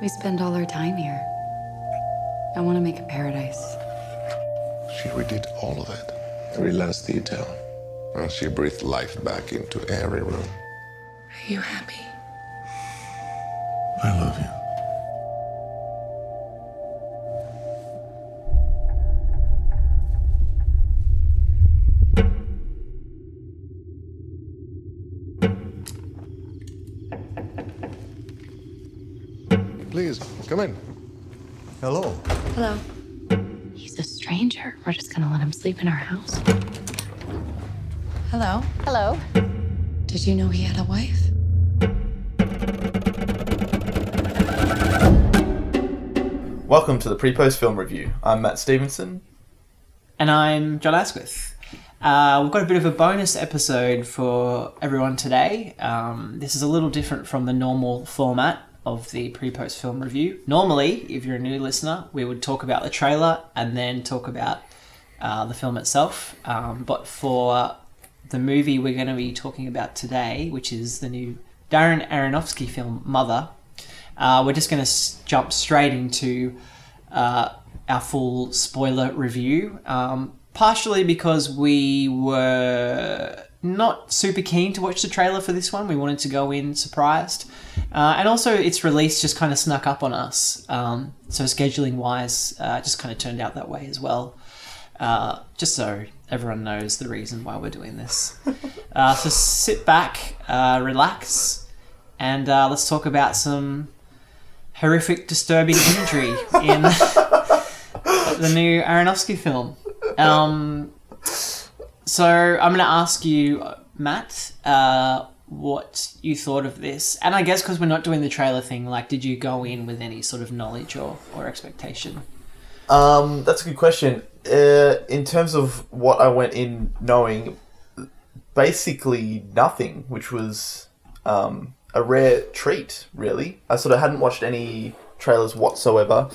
We spend all our time here. I want to make a paradise. She redid all of that, every last detail. And she breathed life back into every room. Are you happy? I love you. Sleep in our house. Hello. Hello. Did you know he had a wife? Welcome to the pre-post film review. I'm Matt Stevenson. And I'm Jon Asquith. Uh, we've got a bit of a bonus episode for everyone today. Um, this is a little different from the normal format of the pre post film review. Normally, if you're a new listener, we would talk about the trailer and then talk about uh, the film itself. Um, but for the movie we're going to be talking about today, which is the new Darren Aronofsky film Mother, uh, we're just going to s- jump straight into uh, our full spoiler review. Um, partially because we were not super keen to watch the trailer for this one. We wanted to go in surprised. Uh, and also, its release just kind of snuck up on us. Um, so, scheduling wise, uh, just kind of turned out that way as well. Uh, just so everyone knows the reason why we're doing this. Uh, so, sit back, uh, relax, and uh, let's talk about some horrific, disturbing imagery in the new Aronofsky film. Um, so I'm going to ask you, Matt, uh, what you thought of this, and I guess because we're not doing the trailer thing, like, did you go in with any sort of knowledge or, or expectation? Um, that's a good question. Uh, in terms of what I went in knowing, basically nothing, which was um, a rare treat, really. I sort of hadn't watched any trailers whatsoever.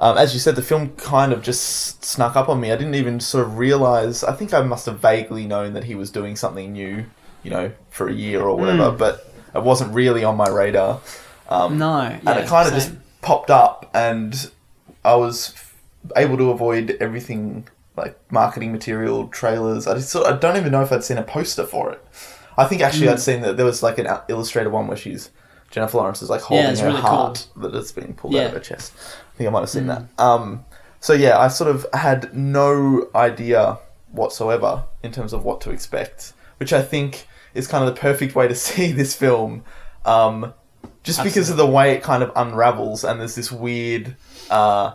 Um, as you said, the film kind of just snuck up on me. I didn't even sort of realize. I think I must have vaguely known that he was doing something new, you know, for a year or whatever, but it wasn't really on my radar. Um, No, and yeah, it kind of just popped up, and I was able to avoid everything like marketing material, trailers. I just sort I don't even know if I'd seen a poster for it. I think actually Hmm. I'd seen that there was like an illustrated one where she's Jennifer Lawrence is like holding it's her really heart that has been pulled out of her chest. I think I might have seen Hmm. that. Um, so yeah, I sort of had no idea whatsoever in terms of what to expect, which I think is kind of the perfect way to see this film. Um, just because of the way it kind of unravels and there's this weird uh,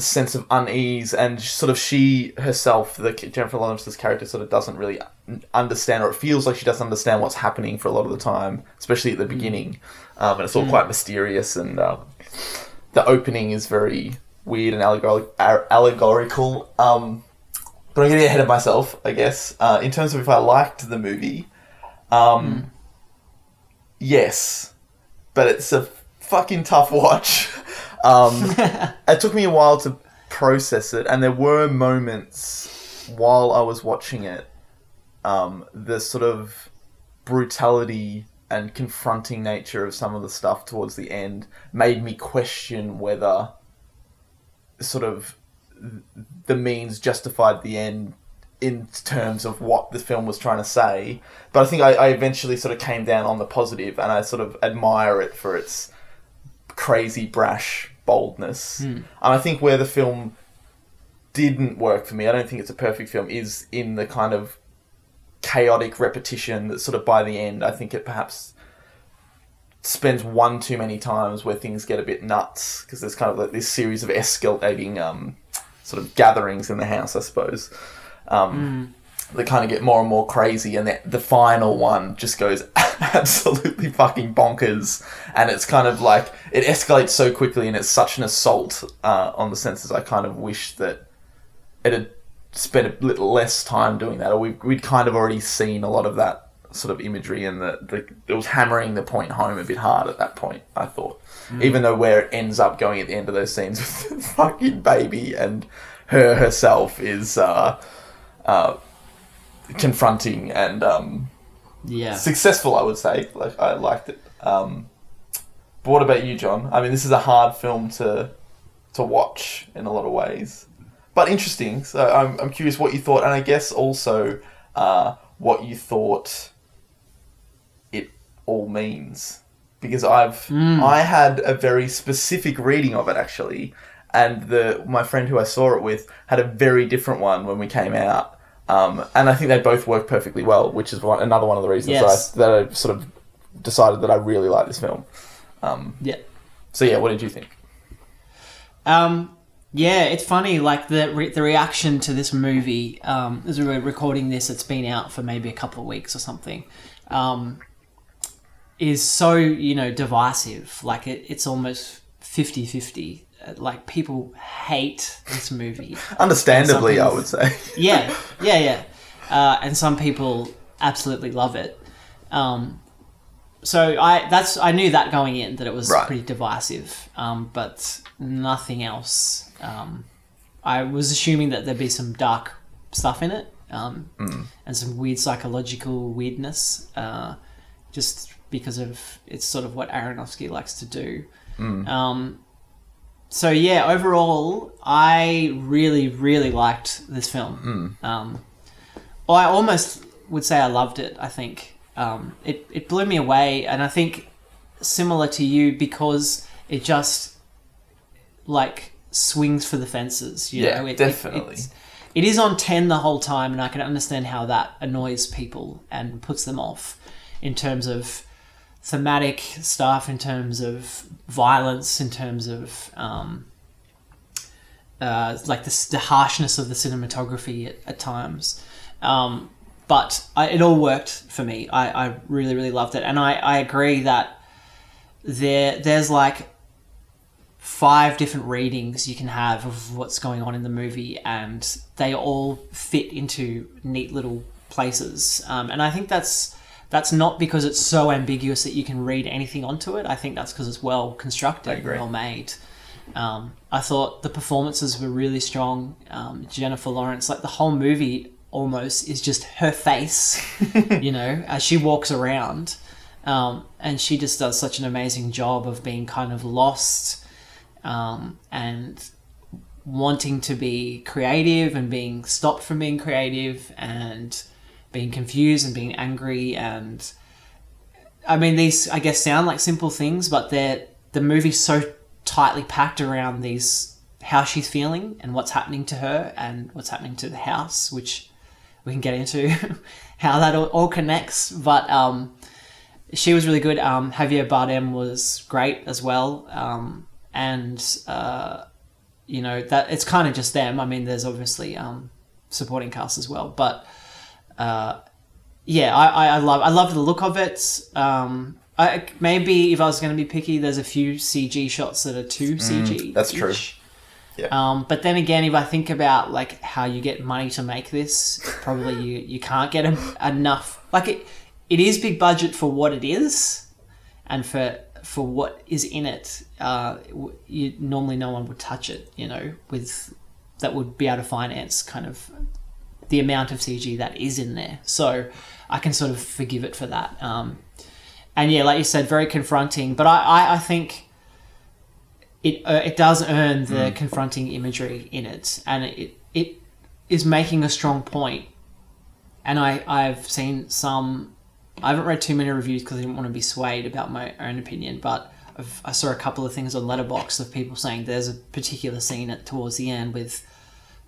sense of unease and sort of she herself the jennifer lawrence's character sort of doesn't really understand or it feels like she doesn't understand what's happening for a lot of the time especially at the beginning. Um, and it's all quite mysterious and um, the opening is very weird and allegor- allegorical. Um, but i'm getting ahead of myself i guess. Uh, in terms of if i liked the movie um, yes. But it's a fucking tough watch. Um, it took me a while to process it, and there were moments while I was watching it, um, the sort of brutality and confronting nature of some of the stuff towards the end made me question whether sort of the means justified the end in terms of what the film was trying to say. But I think I, I eventually sort of came down on the positive, and I sort of admire it for its crazy, brash boldness. And I think where the film didn't work for me, I don't think it's a perfect film, is in the kind of chaotic repetition that sort of by the end, I think it perhaps spends one too many times where things get a bit nuts because there's kind of like this series of escalating um, sort of gatherings in the house, I suppose, um, that kind of get more and more crazy, and the, the final one just goes absolutely fucking bonkers, and it's kind of like it escalates so quickly, and it's such an assault uh, on the senses. I kind of wish that it had spent a little less time doing that, or we, we'd kind of already seen a lot of that sort of imagery, and the, the it was hammering the point home a bit hard at that point. I thought, even though where it ends up going at the end of those scenes with the fucking baby and her herself is uh, uh, confronting and um, Yeah. successful, I would say. Like I liked it. Um, But what about you, Jon? I mean, this is a hard film to to watch in a lot of ways, but interesting. So I'm I'm curious what you thought, and I guess also uh, what you thought it all means because I've I had a very specific reading of it actually, and the my friend who I saw it with had a very different one when we came out, um, and I think they both work perfectly well, which is one, another one of the reasons Yes. that, I, that I sort of decided that I really like this film. Um, Yeah. so yeah, what did you think? Um, yeah, it's funny. Like the re- the reaction to this movie. Um, as we're recording this, it's been out for maybe a couple of weeks or something. Um, is so you know divisive. Like it, it's almost 50-50. Like people hate this movie. Understandably, I would say. yeah, yeah, yeah. Uh, and some people absolutely love it. Um, so I that's I knew that going in that it was Right. pretty divisive, um, but nothing else. Um, I was assuming that there'd be some dark stuff in it, um, and some weird psychological weirdness, uh, just because of it's sort of what Aronofsky likes to do. Um, so yeah, overall, I really, really liked this film. Um, well, I almost would say I loved it. I think um, it it blew me away, and I think similar to you because it just like swings for the fences. You Yeah, know? It, definitely. It, it is on ten the whole time, and I can understand how that annoys people and puts them off in terms of thematic stuff, in terms of violence, in terms of um, uh, like the, the harshness of the cinematography at, at times. Um, but I, it all worked for me. I, I really, really loved it. And I, I agree that there there's like five different readings you can have of what's going on in the movie, and they all fit into neat little places. Um, and I think that's that's not because it's so ambiguous that you can read anything onto it. I think that's because it's well constructed, well made. Um, I thought the performances were really strong. Um, Jennifer Lawrence, like the whole movie, almost is just her face, you know, as she walks around, um, and she just does such an amazing job of being kind of lost um, and wanting to be creative and being stopped from being creative and being confused and being angry and I mean these I guess sound like simple things but they're the movie's so tightly packed around these how she's feeling and what's happening to her and what's happening to the house which we can get into how that all, all connects but um she was really good um Javier Bardem was great as well um and uh you know that it's kind of just them. I mean, there's obviously um, supporting cast as well, but uh, yeah, I, I, I love I love the look of it. Um, I, maybe if I was going to be picky, there's a few CG shots that are too CG. Mm, that's true. Yeah. Um, but then again, if I think about like how you get money to make this, probably you, you can't get enough. Like it, it is big budget for what it is, and for for what is in it. Uh, you normally no one would touch it. You know, with that would be able to finance kind of the amount of CG that is in there. So I can sort of forgive it for that. Um, and yeah, like you said, very confronting. But I, I, I think it uh, it does earn the confronting imagery in it, and it it is making a strong point. And I I've seen some. I haven't read too many reviews because I didn't want to be swayed about my own opinion, but I've, I saw a couple of things on Letterboxd of people saying there's a particular scene at towards the end with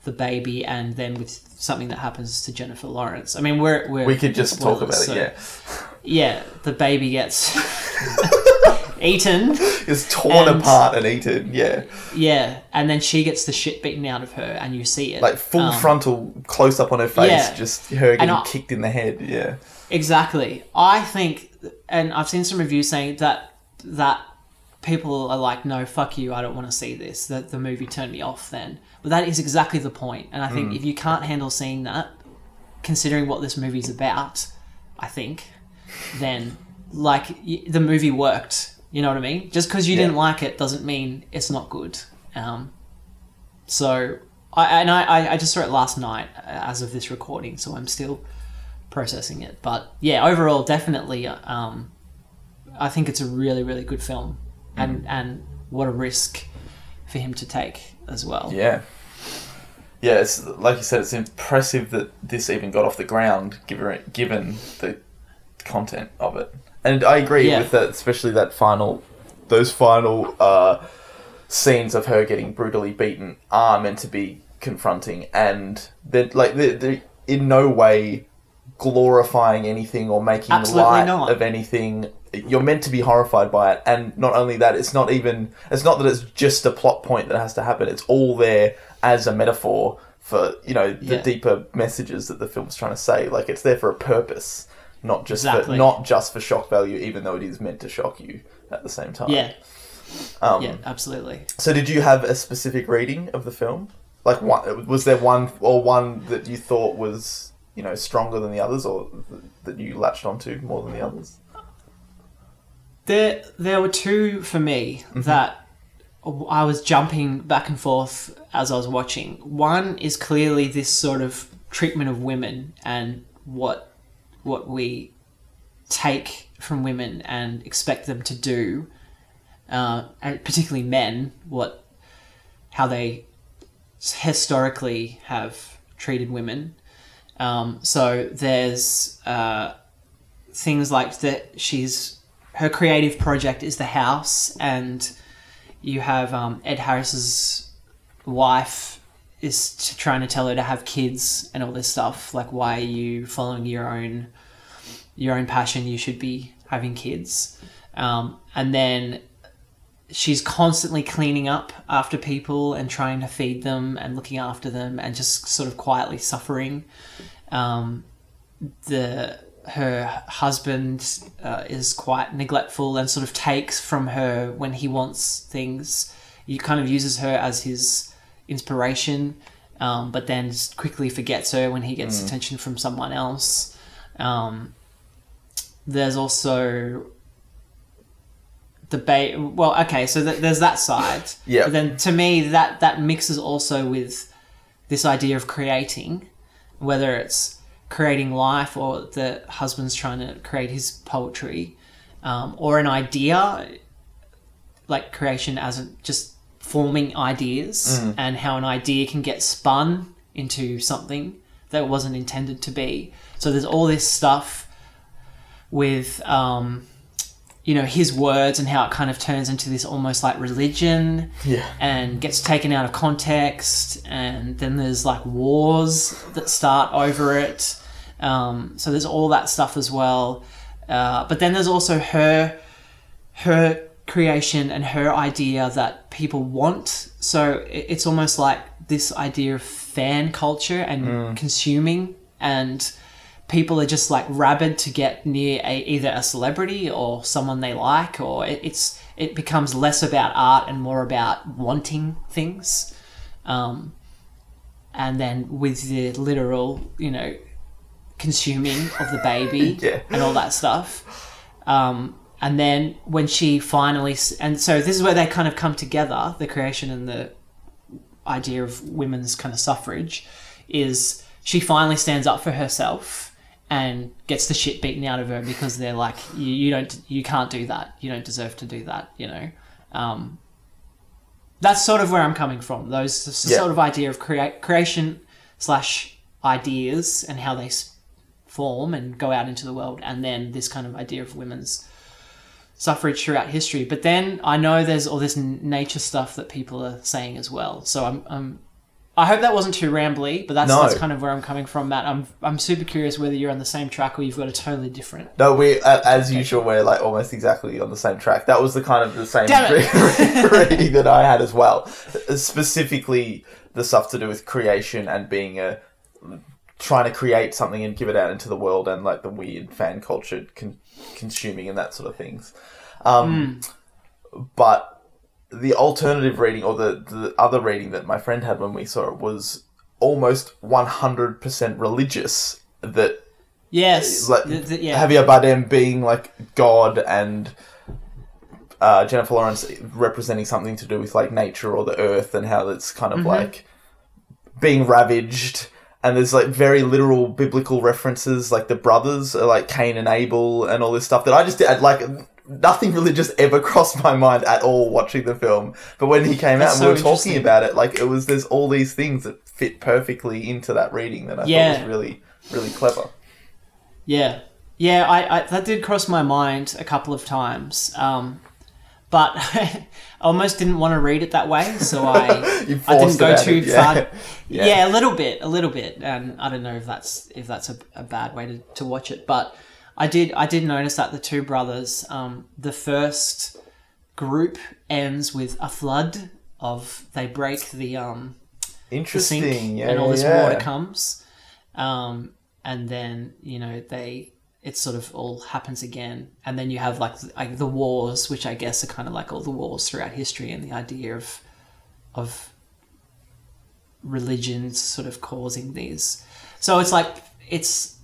the baby and then with something that happens to Jennifer Lawrence. I mean, we're, we're We could just talk about so- it. Yeah, yeah, the baby gets eaten. is torn And- apart and eaten. Yeah, Yeah, and then she gets the shit beaten out of her, and you see it like full Um, frontal close up on her face, yeah. just her getting I- kicked in the head. Yeah, Exactly. I think, and I've seen some reviews saying that that people are like, "No, fuck you. I don't want to see this." That the movie turned me off. Then, but that is exactly the point. And I think if you can't handle seeing that, considering what this movie's about, I think, then like y- the movie worked. You know what I mean? Just because you Yeah. didn't like it doesn't mean it's not good. Um, so I and I, I- just saw it last night uh, as of this recording, so I'm still processing it. But yeah, overall, definitely, um, I think it's a really, really good film. And and what a risk for him to take as well. Yeah. Yeah, it's like you said. It's impressive that this even got off the ground, given given the content of it. And I agree Yeah. with that, especially that final, those final uh, scenes of her getting brutally beaten are meant to be confronting, and they're like they're, they're in no way glorifying anything or making Absolutely light not. of anything. You're meant to be horrified by it, and not only that, it's not even. It's not that it's just a plot point that has to happen. It's all there as a metaphor for you know the Yeah. deeper messages that the film's trying to say. Like it's there for a purpose, not just for, not just for shock value, even though it is meant to shock you at the same time. Yeah, Um, yeah, absolutely. So, did you have a specific reading of the film? Like, one, was there one or one that you thought was you know stronger than the others, or th- that you latched onto more than the others? There, there were two for me Mm-hmm. that I was jumping back and forth as I was watching. One is clearly this sort of treatment of women and what what we take from women and expect them to do, uh, and particularly men, what how they historically have treated women. Um, so there's uh, things like that. She's her creative project is the house, and you have um, Ed Harris's wife is t- trying to tell her to have kids and all this stuff. Like, why are you following your own your own passion? You should be having kids. Um, and then she's constantly cleaning up after people and trying to feed them and looking after them and just sort of quietly suffering. Um, the her husband uh, is quite neglectful and sort of takes from her when he wants things. He kind of uses her as his inspiration, um, but then just quickly forgets her when he gets attention from someone else. Um, there's also debate. Well, okay, so th- there's that side. Yeah. But then to me, that that mixes also with this idea of creating, whether it's creating life or the husband's trying to create his poetry, um, or an idea, like creation as a, just forming ideas and how an idea can get spun into something that wasn't intended to be. So there's all this stuff with um, you know his words and how it kind of turns into this almost like religion Yeah. and gets taken out of context and then there's like wars that start over it. Um, so there's all that stuff as well. Uh, but then there's also her her creation and her idea that people want. So it's almost like this idea of fan culture and consuming and people are just like rabid to get near a, either a celebrity or someone they like or it, it's it becomes less about art and more about wanting things. Um, and then with the literal you know consuming of the baby Yeah. and all that stuff. Um, and then when she finally and so this is where they kind of come together the creation and the idea of women's kind of suffrage is she finally stands up for herself and gets the shit beaten out of her because they're like you, you don't you can't do that you don't deserve to do that you know um, that's sort of where i'm coming from those Yeah. sort of idea of creation slash ideas and how they form and go out into the world and then this kind of idea of women's suffrage throughout history. But then I know there's all this nature stuff that people are saying as well. So I'm, I'm I hope that wasn't too rambly, but that's No. that's kind of where I'm coming from. Matt, I'm I'm super curious whether you're on the same track or you've got a totally different. No, we as usual we're like almost exactly on the same track. That was the kind of the same Damn reading that I had as well. Specifically, the stuff to do with creation and being a trying to create something and give it out into the world, and like the weird fan culture con- consuming and that sort of things. Um, But the alternative reading or the the other reading that my friend had when we saw it was almost one hundred percent religious. That Yes, like th- th- yeah, Javier Bardem being like God and uh, Jennifer Lawrence representing something to do with like nature or the earth and how it's kind Mm-hmm. of like being ravaged. And there's like very literal biblical references, like the brothers are like Cain and Abel and all this stuff that I just did like nothing religious ever crossed my mind at all watching the film. But when he came That's out and we were talking about it, like it was there's all these things that fit perfectly into that reading that I Yeah. thought was really really clever. Yeah, yeah, I, I that did cross my mind a couple of times, um, but I almost didn't want to read it that way, so I I didn't go too of- yeah. far. Yeah. Yeah. a little bit, a little bit, and I don't know if that's if that's a, a bad way to, to watch it, but I did I did notice that the two brothers, um, the first group ends with a flood of they break the um the Interesting, sink yeah, and all this yeah. water comes. Um, and then you know they it sort of all happens again. And then you have like, like the wars which i guess are kind of like all the wars throughout history and the idea of of religions sort of causing these. So it's like it's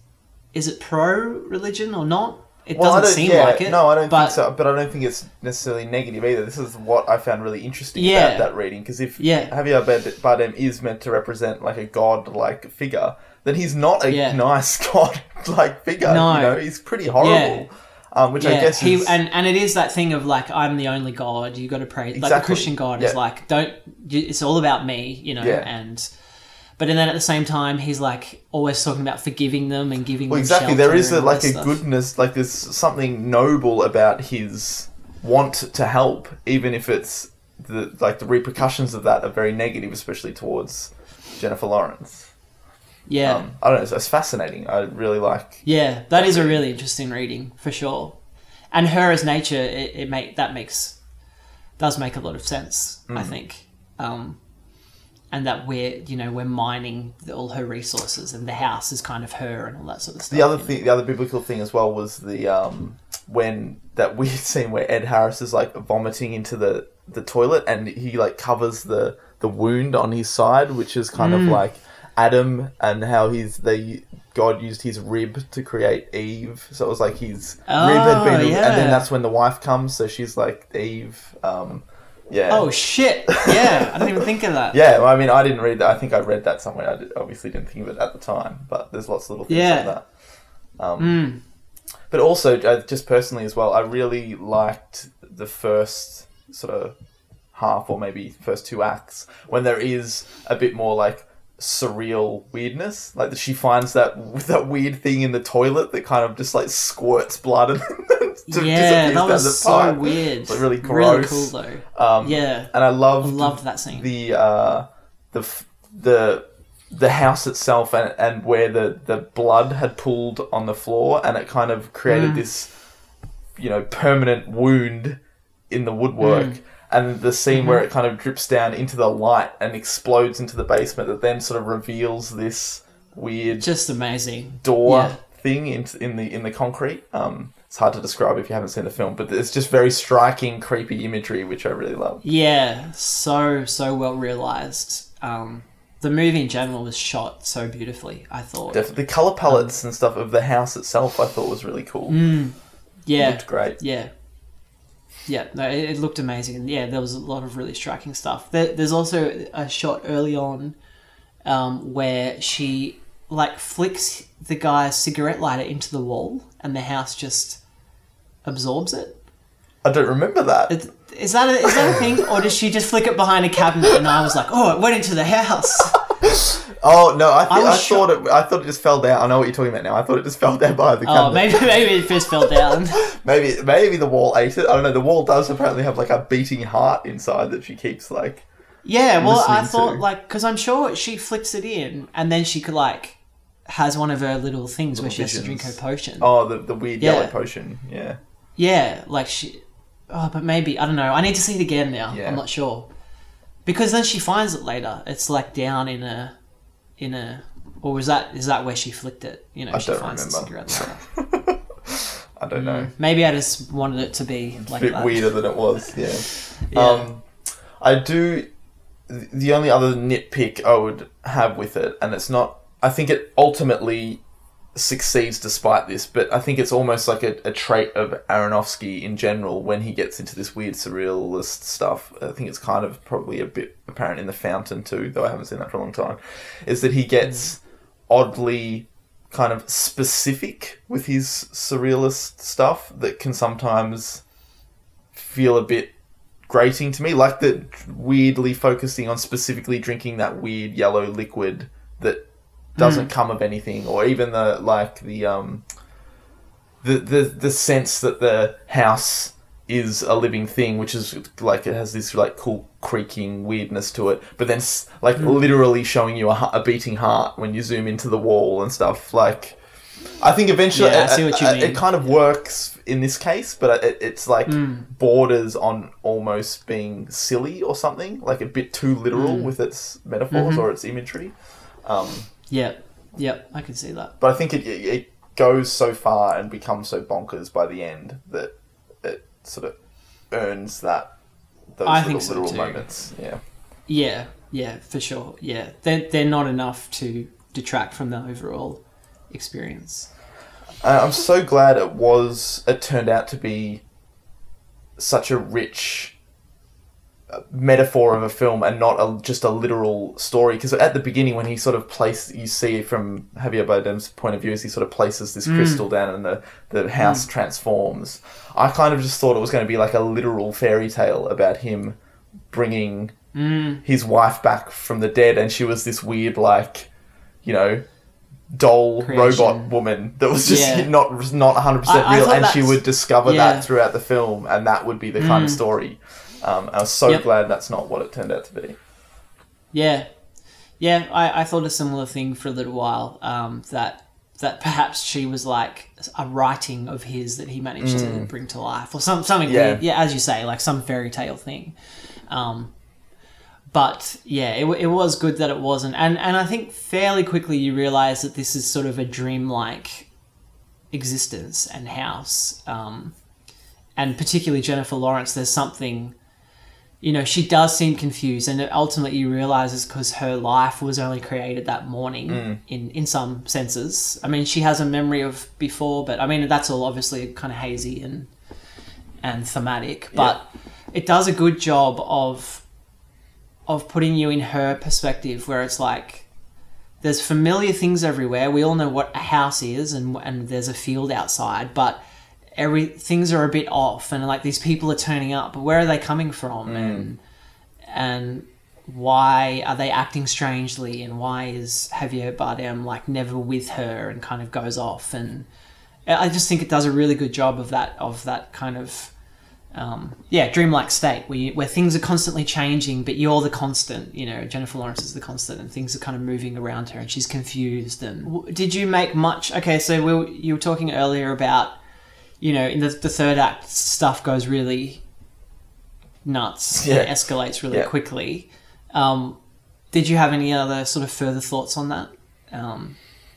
is it pro religion or not it Well, doesn't seem yeah, like it No, I don't but think so. But I don't think it's necessarily negative either. This is what I found really interesting Yeah. about that reading. Because if Yeah. Javier Bard- Bardem is meant to represent like a god-like figure, then he's not a Yeah. nice god-like figure. No. You know, he's pretty horrible. Um, which I guess he is and and it is that thing of like I'm the only God. You got to pray. Like the Christian God is like don't. It's all about me, you know. And but and then at the same time, he's like always talking about forgiving them and giving. well, them exactly. There is a, like a stuff. goodness, like there's something noble about his want to help, even if it's the like the repercussions of that are very negative, especially towards Jennifer Lawrence. Yeah, Um, I don't know. It's, it's fascinating. I really like. yeah, that is a really interesting reading for sure. And her as nature, it, it make that makes does make a lot of sense. I Mm. think. Um, and that we're you know we're mining the, all her resources and the house is kind of her and all that sort of stuff. The other you know? thing, the other biblical thing as well was the um, when that weird scene where Ed Harris is like vomiting into the the toilet and he like covers the the wound on his side, which is kind Mm. of like Adam and how he's they God used his rib to create Eve, so it was like his rib had Oh, been, and then that's when the wife comes, so she's like Eve. Um, yeah. Oh shit! Yeah, I didn't even think of that. Yeah, well, I mean, I didn't read that. I think I read that somewhere. I did, obviously didn't think of it at the time, but there's lots of little things Yeah. like that. Um, But also, uh, just personally as well, I really liked the first sort of half or maybe first two acts when there is a bit more like surreal weirdness. Like that she finds that that weird thing in the toilet that kind of just like squirts blood and disappears yeah, that was so pipe. weird. It's like really Really cool though. Um, Yeah, and I loved I loved that scene. the uh, the f- the the house itself and, and where the, the blood had pooled on the floor and it kind of created Mm. this you know permanent wound in the woodwork Mm. and the scene Mm-hmm. where it kind of drips down into the light and explodes into the basement that then sort of reveals this weird Just amazing. door Yeah. thing in, in the in the concrete um it's hard to describe if you haven't seen the film but it's just very striking creepy imagery which I really love Yeah, so so well realized. Um, the movie in general was shot so beautifully. I thought. Definitely. The color palettes and stuff of the house itself, I thought was really cool. Mm. yeah, Looked great. Yeah. Yeah, no, it, it looked amazing. And yeah, there was a lot of really striking stuff. There, there's also a shot early on um, where she like flicks the guy's cigarette lighter into the wall and the house just absorbs it. I don't remember that. Is is that a, is that a thing, or does she just flick it behind a cabinet? And I was like, oh, it went into the house. oh no, I, thi- I I, thought it. I thought it just fell down. I know what you're talking about now. I thought it just fell down behind the Oh, cabinet. maybe maybe it just fell down. maybe, maybe the wall ate it. I don't know. The wall does apparently have like a beating heart inside that she keeps like. Yeah, well, I thought to. like because I'm sure she flicks it in, and then she could like has one of her little things where she has to drink her potion. Oh, the the weird Yeah. yellow potion. Yeah. Yeah, like she. Oh, but maybe I don't know. I need to see it again now. Yeah. I'm not sure because then she finds it later. It's like down in a, in a, or was that is that where she flicked it? You know, I she don't finds the remember. cigarette later. I don't know. Maybe I just wanted it to be a like bit that. weirder than it was. Yeah. Yeah. Um, I do. The only other nitpick I would have with it, and it's not. I think it ultimately succeeds despite this, but I think it's almost like a, a trait of Aronofsky in general when he gets into this weird surrealist stuff. I think it's kind of probably a bit apparent in The Fountain too, though I haven't seen that for a long time. Is that he gets oddly kind of specific with his surrealist stuff that can sometimes feel a bit grating to me. Like the weirdly focusing on specifically drinking that weird yellow liquid that doesn't come of anything, or even the like the um the the the sense that the house is a living thing, which is like it has this like cool creaking weirdness to it, but then like literally showing you a, a beating heart when you zoom into the wall and stuff. Like, I think eventually Yeah, I it, see what you it- mean. it kind of works in this case, but it, it's like Hmm. borders on almost being silly or something, like a bit too literal Hmm. with its metaphors Mm-hmm. or its imagery. Um, Yep. Yep. I can see that. but I think it, it, it goes so far and becomes so bonkers by the end that it sort of earns that those I little think so too. moments. Yeah. Yeah. Yeah. For sure. Yeah. They're they're not enough to detract from the overall experience. Uh, I'm so glad it was. It turned out to be such a rich metaphor of a film and not a, just a literal story. Because at the beginning, when he sort of placed, you see from Javier Bardem's point of view, as he sort of places this mm. crystal down and the the house mm. transforms. I kind of just thought it was going to be like a literal fairy tale about him bringing mm. his wife back from the dead, and she was this weird like, you know. Doll Creation. robot woman that was just Yeah. not not 100% I- I real thought and she would discover yeah. Mm. that throughout the film and that would be the kind of story um, I was so Yep. glad that's not what it turned out to be Yeah, yeah. I, I thought a similar thing for a little while. Um, that that perhaps she was like a writing of his that he managed to bring to life, or some something Yeah. weird. Yeah, as you say, like some fairy tale thing. Um, but yeah, it, it was good that it wasn't, and and I think fairly quickly you realize that this is sort of a dreamlike existence and house. Um, and particularly Jennifer Lawrence, there's something you know, she does seem confused, and ultimately you realize it's because her life was only created that morning mm. in in some senses. I mean, she has a memory of before, but I mean that's all obviously kind of hazy and and thematic. But it does a good job of of putting you in her perspective, where it's like there's familiar things everywhere. We all know what a house is, and and there's a field outside, but every things are a bit off, and like these people are turning up, but where are they coming from, and and why are they acting strangely, and why is Javier Bardem like never with her and kind of goes off, and I just think it does a really good job of that of that kind of um, yeah, dreamlike state where you, where things are constantly changing, but you're the constant. You know, Jennifer Lawrence is the constant, and things are kind of moving around her, and she's confused. And W- did you make much? Okay, so we were, you were talking earlier about, you know, in the, the third act, stuff goes really nuts. Yeah. It escalates really Yeah. quickly. Um, did you have any other sort of further thoughts on that? Um,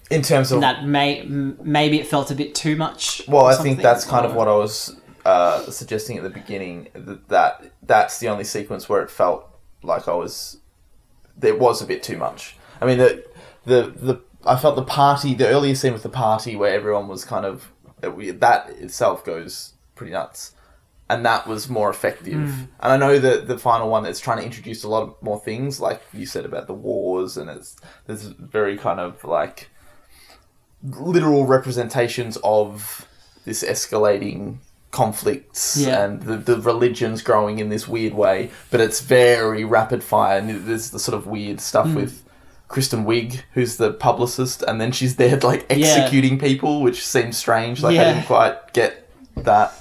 in terms of that may m- maybe it felt a bit too much. well I think that's kind of what I was uh, suggesting at the beginning that, that that's the only sequence where it felt like I was there was a bit too much I mean the the the I felt the party the earlier scene with the party where everyone was kind of it- that itself goes pretty nuts and that was more effective. Hmm. And I know that the final one is trying to introduce a lot of more things, like you said about the wars, and it's there's very kind of like literal representations of this escalating conflicts Yeah. and the, the religions growing in this weird way. But it's very rapid fire, and there's the sort of weird stuff hmm. with. Kristen Wiig, who's the publicist, and then she's there like Yeah. executing people, which seems strange. Like I didn't quite get that.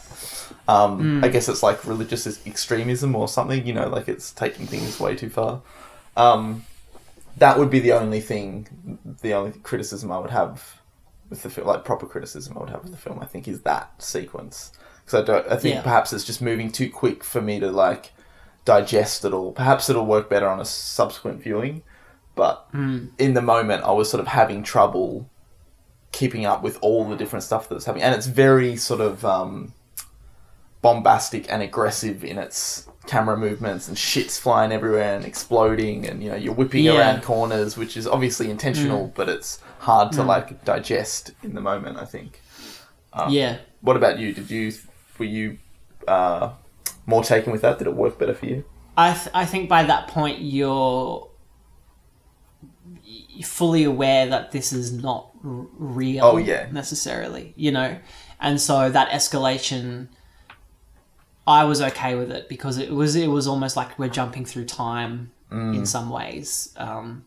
Um, I guess it's like religious extremism or something. You know, like it's taking things way too far. Um, that would be the only thing, the only criticism I would have with the film, like proper criticism I would have with the film. I think is that sequence because I don't. I think Yeah. perhaps it's just moving too quick for me to like digest it all. Perhaps it'll work better on a subsequent viewing, but in the moment I was sort of having trouble keeping up with all the different stuff that's happening, and it's very sort of um, bombastic and aggressive in its camera movements, and shit's flying everywhere and exploding, and you know you're whipping Yeah. around corners, which is obviously intentional, but it's hard to like digest in the moment. I think. yeah. What about you? Did you were you uh, more taken with that? Did it work better for you? I th- I think by that point you're fully aware that this is not r- real. Oh, yeah. necessarily, you know, and so that escalation I was okay with it because it was it was almost like we're jumping through time Mm. in some ways. Um,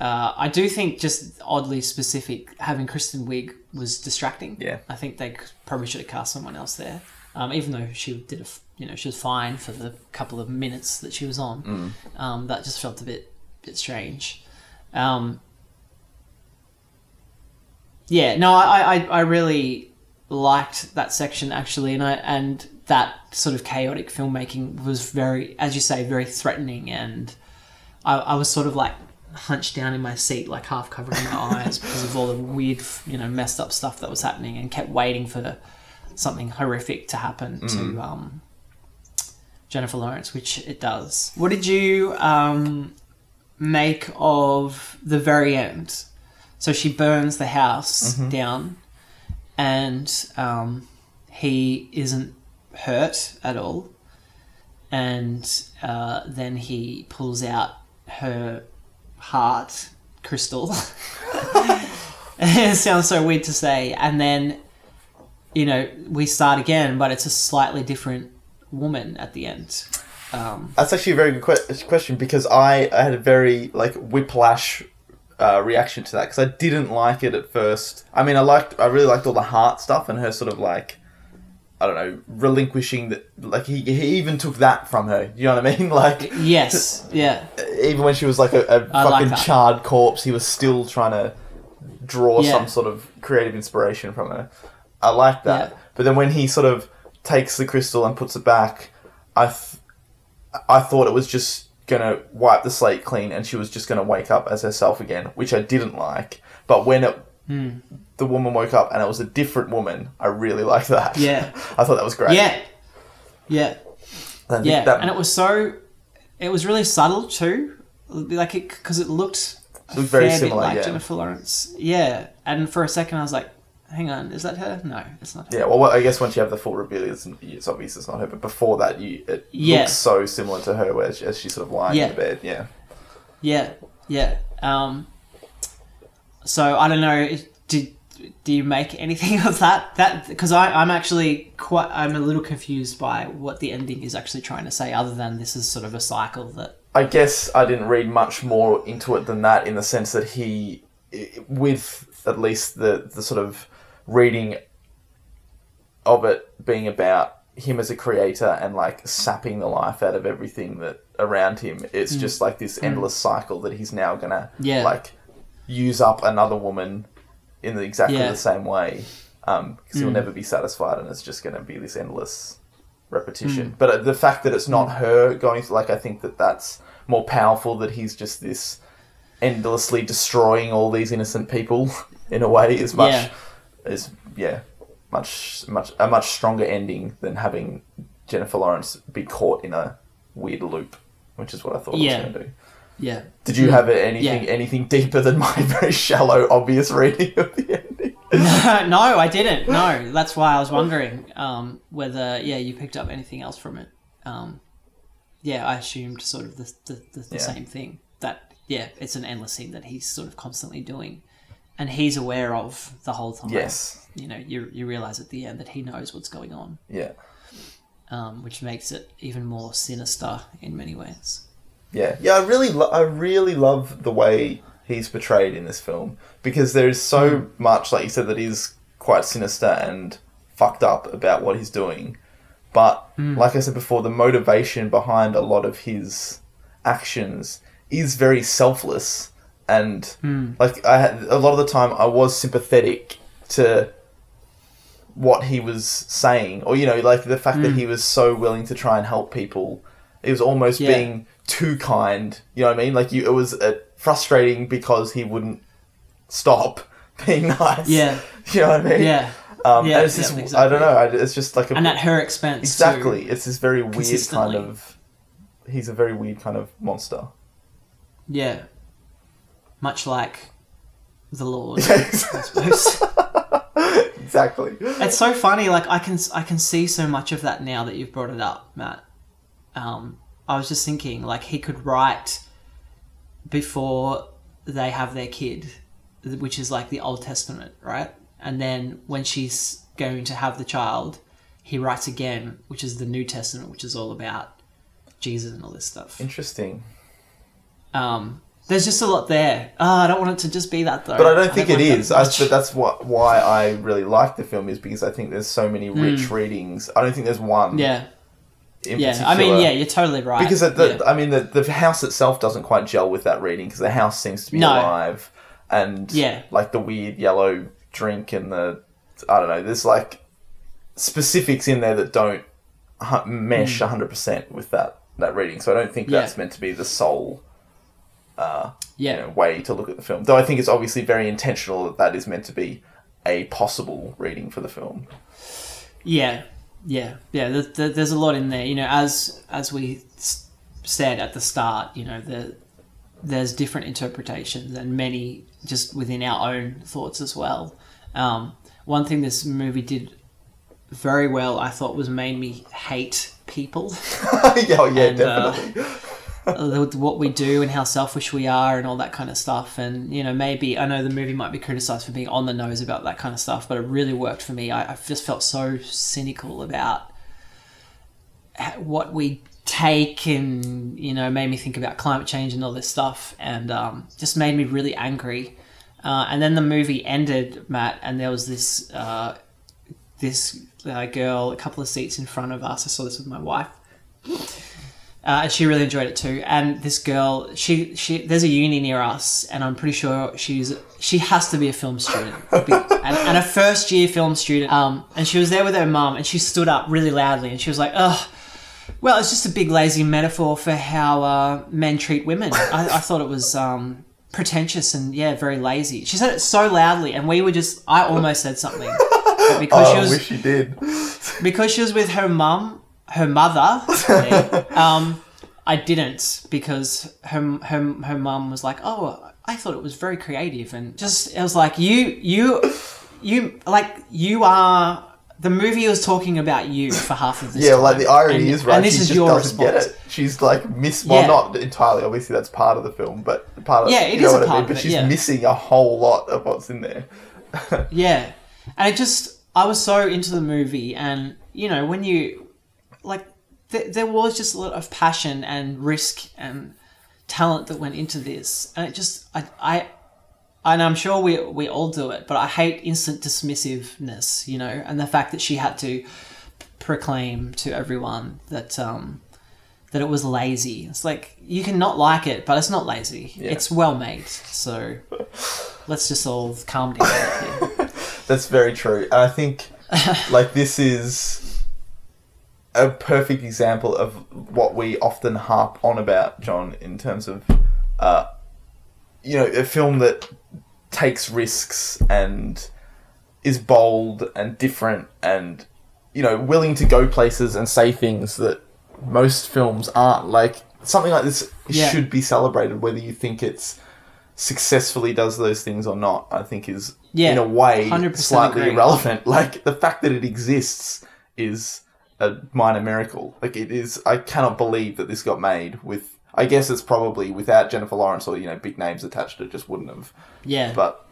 uh, I do think just oddly specific having Kristen Wiig was distracting. Yeah. I think they probably should have cast someone else there. Um, even though she did a, you know, she was fine for the couple of minutes that she was on. Mm. Um, that just felt a bit, bit strange. Um, yeah, no, I, I, I really liked that section actually, and I and that sort of chaotic filmmaking was very, as you say, very threatening, and I, I was sort of like hunched down in my seat, like half covering my eyes because of all the weird, you know, messed up stuff that was happening, and kept waiting for something horrific to happen to um, Jennifer Lawrence, which it does. What did you um, make of the very end? So she burns the house down, and um, he isn't hurt at all. And uh, then he pulls out her heart crystal. it sounds so weird to say. And then, you know, we start again, but it's a slightly different woman at the end. Um, That's actually a very good que- question because I, I had a very like whiplash uh, reaction to that because I didn't like it at first. I mean, I liked I really liked all the heart stuff and her sort of like I don't know relinquishing that. Like he he even took that from her. You know what I mean? Like yes, yeah. even when she was like a, like fucking that. charred corpse, he was still trying to draw Yeah. some sort of creative inspiration from her. I like that. Yeah. But then when he sort of takes the crystal and puts it back, I th- I thought it was just gonna wipe the slate clean and she was just gonna wake up as herself again, which I didn't like. But when it Hmm. the woman woke up and it was a different woman, I really liked that. Yeah. I thought that was great. Yeah. Yeah. Think Yeah. that- And it was so, it was really subtle too. Like it, because it looked a looked very similar, like yeah. Jennifer Lawrence. Yeah. And for a second I was like, hang on, is that her? No, it's not her. Yeah, well, I guess once you have the full reveal, it's, it's obvious it's not her. But before that, you it Yeah. looks so similar to her, where she, as she's sort of lying Yeah. in the bed. Yeah, Yeah, yeah. Um, so I don't know. Did do you make anything of that? That because I'm actually quite. I'm a little confused by what the ending is actually trying to say, other than this is sort of a cycle that. I guess I didn't read much more into it than that, in the sense that he, with at least the the sort of reading of it being about him as a creator and like sapping the life out of everything that around him. It's mm. just like this mm. endless cycle that he's now gonna Yeah. like use up another woman in the, exactly Yeah. the same way um, because he'll mm. never be satisfied and it's just gonna be this endless repetition. But uh, the fact that it's not her going through, like I think that that's more powerful. That he's just this endlessly destroying all these innocent people in a way is much Yeah. Is yeah much much a much stronger ending than having Jennifer Lawrence be caught in a weird loop, which is what I thought Yeah. I was going to do. Yeah. Did you have anything Yeah. anything deeper than my very shallow, obvious reading of the ending? no, I didn't. No, that's why I was wondering um, whether yeah you picked up anything else from it. Um, yeah, I assumed sort of the the, the, the Yeah. same thing. That yeah, it's an endless thing that he's sort of constantly doing, and he's aware of the whole time. Yes. you know, you you realize at the end that he knows what's going on, Yeah. um, which makes it even more sinister in many ways. Yeah, yeah. I really, lo- I really love the way he's portrayed in this film because there is so much, like you said, that is quite sinister and fucked up about what he's doing. But like I said before, the motivation behind a lot of his actions is very selfless, and like I had a lot of the time, I was sympathetic to what he was saying, or you know, like the fact that he was so willing to try and help people. It was almost Yeah. being too kind. You know what I mean? Like you, it was uh, frustrating because he wouldn't stop being nice. Yeah. you know what I mean? Yeah, Um, Yeah, it's just, yeah, I don't know. It's just like a and at her expense. too. exactly. It's this very weird kind of. He's a very weird kind of monster. Yeah, much like the Lord. I suppose. exactly. it's so funny like i can i can see so much of that now that you've brought it up matt um, i was just thinking like he could write before they have their kid which is like the old testament right and then when she's going to have the child he writes again, which is the New Testament, which is all about Jesus and all this stuff. Interesting. Um, there's just a lot there. Oh, I don't want it to just be that though. But I don't think it like that is. I, but that's what why I really like the film is because I think there's so many rich readings. I don't think there's one. Hmm. yeah, yeah. I mean, yeah, you're totally right. Because the, yeah. I mean, the, the house itself doesn't quite gel with that reading because the house seems to be No. alive, and Yeah. like the weird yellow drink and the I don't know. There's like specifics in there that don't mesh hundred percent with that that reading. So I don't think Hmm. Yeah. that's meant to be the sole yeah, you know, way to look at the film. Though I think it's obviously very intentional that that is meant to be a possible reading for the film. Yeah, yeah, yeah. There, there, there's a lot in there. You know, as as we s- said at the start, you know, the, there's different interpretations and many just within our own thoughts as well. Um, one thing this movie did very well, I thought, was made me hate people. yeah, oh, yeah, And, uh, definitely. uh, what we do and how selfish we are and all that kind of stuff. And you know, maybe I know the movie might be criticized for being on the nose about that kind of stuff, but it really worked for me. I, I just felt so cynical about what we take, and you know, made me think about climate change and all this stuff, and um, just made me really angry. Uh, and then the movie ended, Matt, and there was this uh, this uh, girl a couple of seats in front of us. I saw this with my wife uh, and she really enjoyed it too. And this girl, she she there's a uni near us, and I'm pretty sure she's she has to be a film student, and, and a first year film student. Um, and she was there with her mum, and she stood up really loudly, and she was like, "Ugh." Well, it's just a big lazy metaphor for how uh, men treat women. I, I thought it was um, pretentious and yeah, very lazy. She said it so loudly, and we were just. I almost said something, because Oh, she I wish you did. because she was with her mum, her mother. um, I didn't because her her her mum was like, "Oh, I thought it was very creative," and just it was like you you you like you are. The movie was talking about you for half of this. Yeah, like the irony And- is right. And this she is your response. get it. She's like miss. Well, Yeah. not entirely. Obviously, that's part of the film, but part of Yeah, it know a what I part mean. But it, she's yeah. missing a whole lot of what's in there. Yeah, and it just I was so into the movie, and you know when you like th- there was just a lot of passion and risk and talent that went into this, and it just I I. And I'm sure we we all do it, but I hate instant dismissiveness, you know, and the fact that she had to proclaim to everyone that um, that it was lazy. It's like you can not like it, but it's not lazy. It's well made. So let's just all calm down here. That's very true. I think like this is a perfect example of what we often harp on about, Jon, in terms of uh, you know, a film that takes risks and is bold and different and you know, willing to go places and say things that most films aren't. Like something like this Yeah. should be celebrated whether you think it's successfully does those things or not, I think is Yeah, in a way slightly agree. irrelevant. Like the fact that it exists is a minor miracle. Like it is I cannot believe that this got made with I guess it's probably without Jennifer Lawrence or, you know, big names attached it just wouldn't have. Yeah, But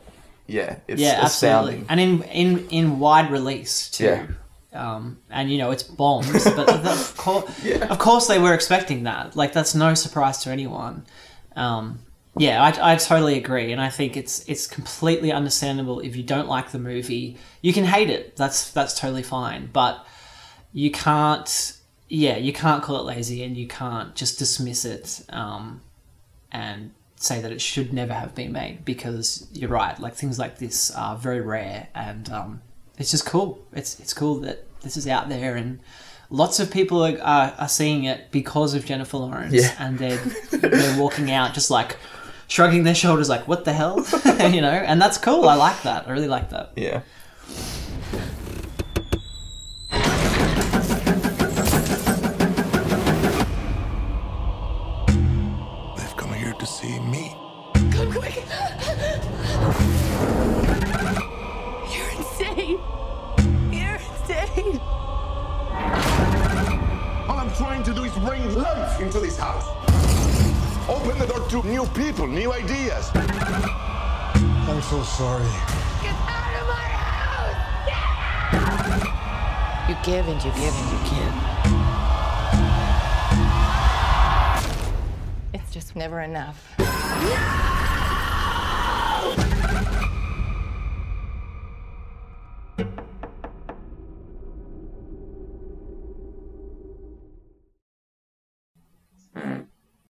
yeah, it's yeah, absolutely, astounding. and in in in wide release too. Yeah. Um, and you know it's bombs, but of course, Yeah. of course they were expecting that. Like that's no surprise to anyone. Um, yeah, I, I totally agree, and I think it's it's completely understandable if you don't like the movie. You can hate it. That's that's totally fine, but you can't. Yeah, you can't call it lazy, and you can't just dismiss it. Um, and say that it should never have been made because you're right. Like things like this are very rare, and um, it's just cool. It's it's cool that this is out there, and lots of people are, are, are seeing it because of Jennifer Lawrence, Yeah. and they're they're walking out just like shrugging their shoulders, like what the hell, you know. And that's cool. I like that. I really like that. Yeah. Bring life into this house. Open the door to new people, new ideas. I'm so sorry. Get out of my house! You give and you give and you give. It's just never enough.